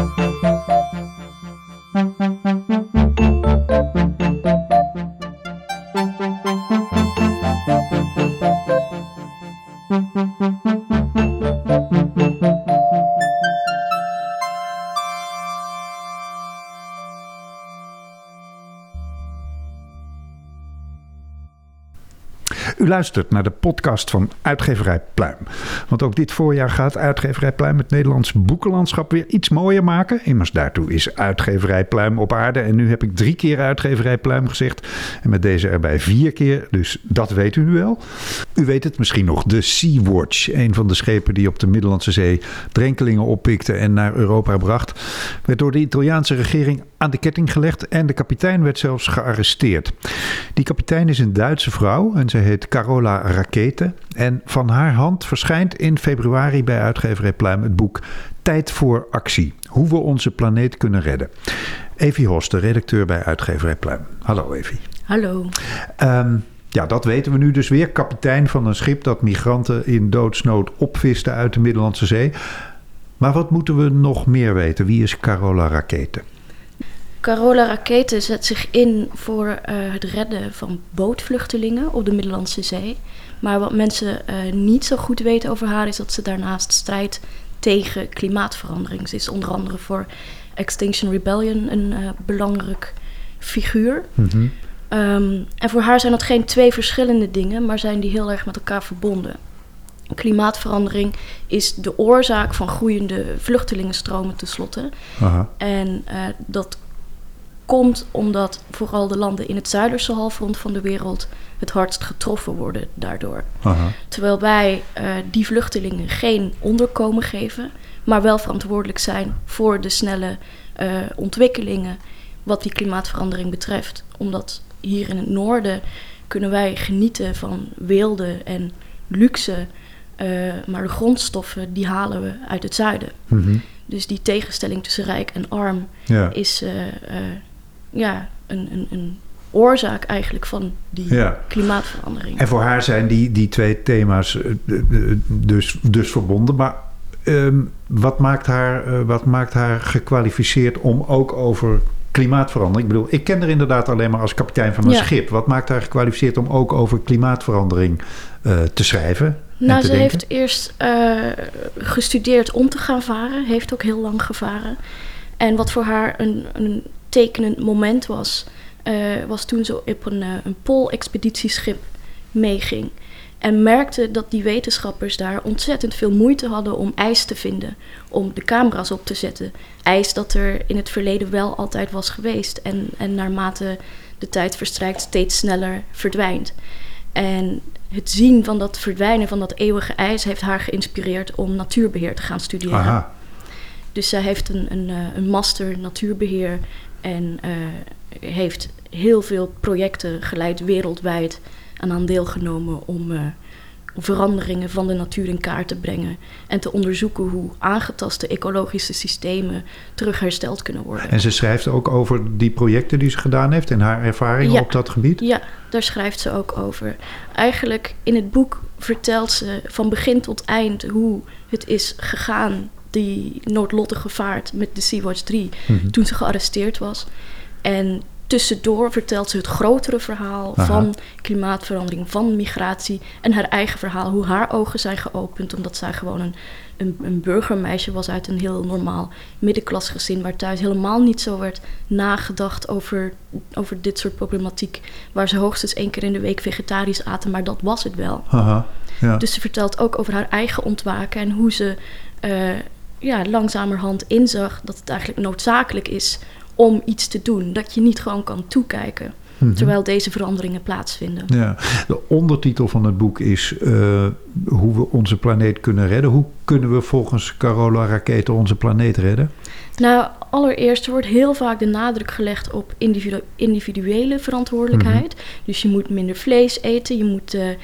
Thank you. U luistert naar de podcast van Uitgeverij Pluim. Want ook dit voorjaar gaat Uitgeverij Pluim het Nederlands boekenlandschap weer iets mooier maken. Immers daartoe is Uitgeverij Pluim op aarde. En nu heb ik drie keer Uitgeverij Pluim gezegd. En met deze erbij vier keer. Dus dat weet u nu wel. U weet het misschien nog. De Sea-Watch. Een van de schepen die op de Middellandse Zee drenkelingen oppikte en naar Europa bracht. Werd door de Italiaanse regering aan de ketting gelegd. En de kapitein werd zelfs gearresteerd. Die kapitein is een Duitse vrouw. En zij heet Carola Rakete. En van haar hand verschijnt in februari bij uitgeverij Pluim het boek Tijd voor actie. Hoe we onze planeet kunnen redden. Evie Hoste, redacteur bij uitgeverij Pluim. Hallo Evie. Hallo. Um, ja, dat weten we nu dus weer. Kapitein van een schip dat migranten in doodsnood opviste uit de Middellandse Zee. Maar wat moeten we nog meer weten? Wie is Carola Rakete? Carola Rakete zet zich in voor uh, het redden van bootvluchtelingen op de Middellandse Zee. Maar wat mensen uh, niet zo goed weten over haar is dat ze daarnaast strijdt tegen klimaatverandering. Ze is onder andere voor Extinction Rebellion een uh, belangrijk figuur. Mm -hmm. um, en voor haar zijn dat geen twee verschillende dingen, maar zijn die heel erg met elkaar verbonden. Klimaatverandering is de oorzaak van groeiende vluchtelingenstromen tenslotte. Aha. En dat komt omdat vooral de landen in het zuiderse halfrond van de wereld het hardst getroffen worden daardoor. Aha. Terwijl wij uh, die vluchtelingen geen onderkomen geven, maar wel verantwoordelijk zijn voor de snelle uh, ontwikkelingen wat die klimaatverandering betreft. Omdat hier in het noorden kunnen wij genieten van weelde en luxe, uh, maar de grondstoffen die halen we uit het zuiden. Mm -hmm. Dus die tegenstelling tussen rijk en arm ja. is ja, een, een, een oorzaak eigenlijk van die ja. klimaatverandering. En voor haar zijn die, die twee thema's dus, dus verbonden. Maar um, wat, maakt haar, uh, wat maakt haar gekwalificeerd om ook over klimaatverandering... Ik bedoel, ik ken er inderdaad alleen maar als kapitein van een ja. schip. Wat maakt haar gekwalificeerd om ook over klimaatverandering uh, te schrijven? Nou, ze denken? heeft eerst uh, gestudeerd om te gaan varen. Heeft ook heel lang gevaren. En wat voor haar een, een tekenend moment was, uh, was toen ze op een, uh, een poolexpeditieschip meeging. En merkte dat die wetenschappers daar ontzettend veel moeite hadden om ijs te vinden, om de camera's op te zetten. IJs dat er in het verleden wel altijd was geweest en, en naarmate de tijd verstrijkt steeds sneller verdwijnt. En het zien van dat verdwijnen van dat eeuwige ijs heeft haar geïnspireerd om natuurbeheer te gaan studeren. Aha. Dus zij heeft een, een, een master natuurbeheer en uh, heeft heel veel projecten geleid wereldwijd en aan deelgenomen om uh, veranderingen van de natuur in kaart te brengen en te onderzoeken hoe aangetaste ecologische systemen terug hersteld kunnen worden. En ze schrijft ook over die projecten die ze gedaan heeft en haar ervaringen ja, op dat gebied? Ja, daar schrijft ze ook over. Eigenlijk in het boek vertelt ze van begin tot eind hoe het is gegaan die noodlottige vaart met de Sea-Watch 3 mm-hmm. toen ze gearresteerd was. En tussendoor vertelt ze het grotere verhaal Aha. van klimaatverandering, van migratie en haar eigen verhaal, hoe haar ogen zijn geopend omdat zij gewoon een, een, een burgermeisje was uit een heel normaal middenklasgezin waar thuis helemaal niet zo werd nagedacht over, over dit soort problematiek, waar ze hoogstens één keer in de week vegetarisch aten, maar dat was het wel. Aha, ja. Dus ze vertelt ook over haar eigen ontwaken en hoe ze uh, ja, langzamerhand inzag dat het eigenlijk noodzakelijk is om iets te doen. Dat je niet gewoon kan toekijken mm-hmm. terwijl deze veranderingen plaatsvinden. Ja. De ondertitel van het boek is uh, Hoe we onze planeet kunnen redden. Hoe kunnen we volgens Carola Rakete onze planeet redden? Nou, allereerst wordt heel vaak de nadruk gelegd op individu individuele verantwoordelijkheid. Mm-hmm. Dus je moet minder vlees eten, je moet uh, uh,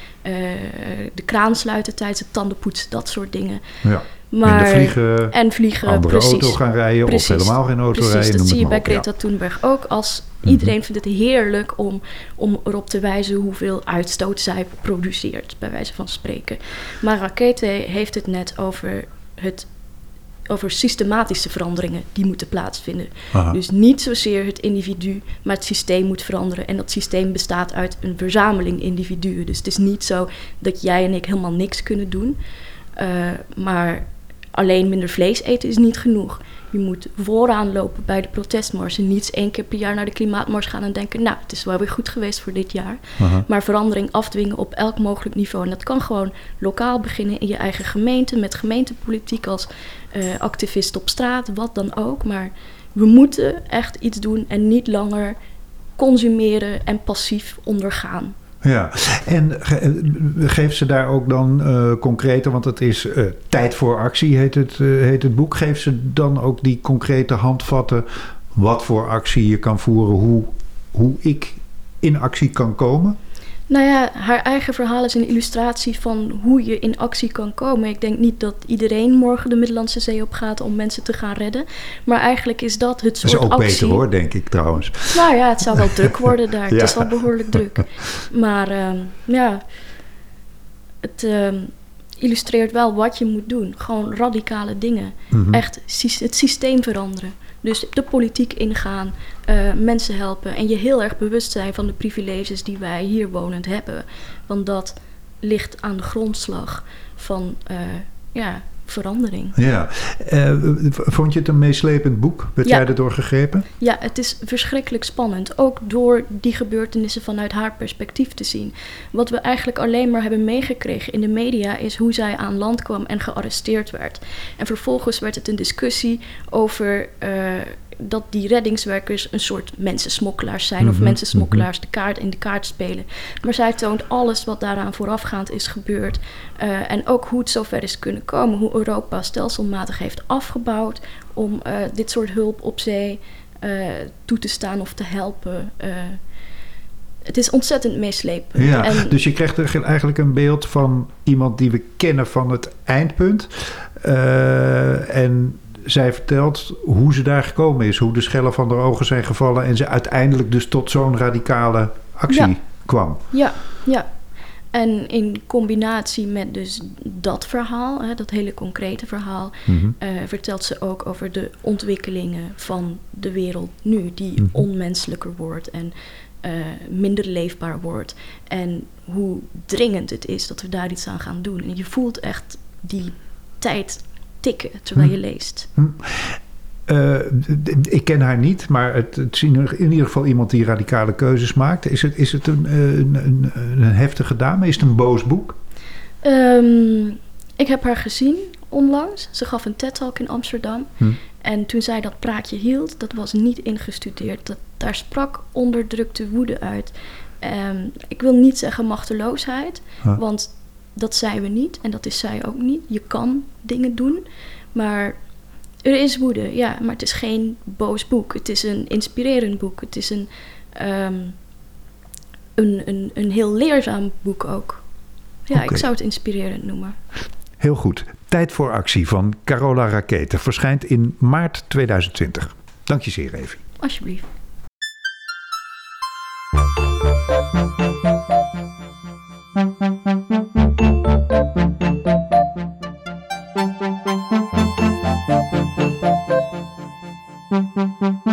de kraan sluiten tijdens het tandenpoetsen, dat soort dingen. Ja. Maar, vliegen, en vliegen, andere precies. auto gaan rijden precies, of helemaal geen auto precies, rijden. Dat zie je bij Greta ja. Thunberg ook. Als iedereen mm -hmm. vindt het heerlijk om, om erop te wijzen hoeveel uitstoot zij produceert, bij wijze van spreken. Maar Rakete heeft het net over het over systematische veranderingen die moeten plaatsvinden. Aha. Dus niet zozeer het individu, maar het systeem moet veranderen. En dat systeem bestaat uit een verzameling individuen. Dus het is niet zo dat jij en ik helemaal niks kunnen doen. Uh, maar alleen minder vlees eten is niet genoeg. Je moet vooraan lopen bij de protestmars en niet één keer per jaar naar de klimaatmars gaan en denken, nou, het is wel weer goed geweest voor dit jaar. Aha. Maar verandering afdwingen op elk mogelijk niveau. En dat kan gewoon lokaal beginnen in je eigen gemeente, met gemeentepolitiek als uh, activist op straat, wat dan ook. Maar we moeten echt iets doen en niet langer consumeren en passief ondergaan. Ja, en ge geeft ze daar ook dan uh, concrete, want het is uh, tijd voor actie heet het, heet het boek. Geeft ze dan ook die concrete handvatten wat voor actie je kan voeren, hoe, hoe ik in actie kan komen? Nou ja, haar eigen verhaal is een illustratie van hoe je in actie kan komen. Ik denk niet dat iedereen morgen de Middellandse Zee op gaat om mensen te gaan redden. Maar eigenlijk is dat het soort actie... Dat is ook actie. beter hoor, denk ik trouwens. Nou ja, het zou wel druk worden daar. Ja. Het is al behoorlijk druk. Maar uh, ja, het uh, illustreert wel wat je moet doen. Gewoon radicale dingen. Mhm. Mm -hmm. Echt het systeem veranderen. Dus de politiek ingaan, uh, mensen helpen en je heel erg bewust zijn van de privileges die wij hier wonend hebben. Want dat ligt aan de grondslag van uh, ja, verandering. Ja, uh, vond je het een meeslepend boek? Werd Ja. jij erdoor gegrepen? Ja, het is verschrikkelijk spannend. Ook door die gebeurtenissen vanuit haar perspectief te zien. Wat we eigenlijk alleen maar hebben meegekregen in de media is hoe zij aan land kwam en gearresteerd werd. En vervolgens werd het een discussie over uh, dat die reddingswerkers een soort mensensmokkelaars zijn. Of Mhm, mensensmokkelaars de kaart in de kaart spelen. Maar zij toont alles wat daaraan voorafgaand is gebeurd. Uh, en ook hoe het zover is kunnen komen. Hoe Europa stelselmatig heeft afgebouwd om uh, dit soort hulp op zee uh, toe te staan of te helpen. Het is ontzettend meeslepend. Ja, En- dus je krijgt er eigenlijk een beeld van iemand die we kennen van het eindpunt. Eh, en zij vertelt hoe ze daar gekomen is. Hoe de schellen van haar ogen zijn gevallen. En ze uiteindelijk dus tot zo'n radicale actie Ja. kwam. Ja, ja. En in combinatie met dus dat verhaal, hè, dat hele concrete verhaal, Mhm. eh, vertelt ze ook over de ontwikkelingen van de wereld nu, die Mhm. onmenselijker wordt en eh, minder leefbaar wordt. En hoe dringend het is dat we daar iets aan gaan doen. En je voelt echt die tijd tikken terwijl je leest. Eh, d- d- ik ken haar niet, maar het, het is in ieder geval iemand die radicale keuzes maakt. Is het, is het een, eh, een, een, een heftige dame? Is het een boos boek? Ehm, ik heb haar gezien onlangs. Ze gaf een TED-talk in Amsterdam. Hm. En toen zij dat praatje hield, dat was niet ingestudeerd. Dat, daar sprak onderdrukte woede uit. Ehm, ik wil niet zeggen machteloosheid, Huh. want dat zijn we niet. En dat is zij ook niet. Je kan dingen doen, maar er is woede. Ja, maar het is geen boos boek. Het is een inspirerend boek. Het is een, ehm, een, een, een heel leerzaam boek ook. Ja, ik zou het inspirerend noemen. Heel goed. Tijd voor actie van Carola Rakete verschijnt in maart 2020. Dank je zeer, Evi. Alsjeblieft. Mm-hmm.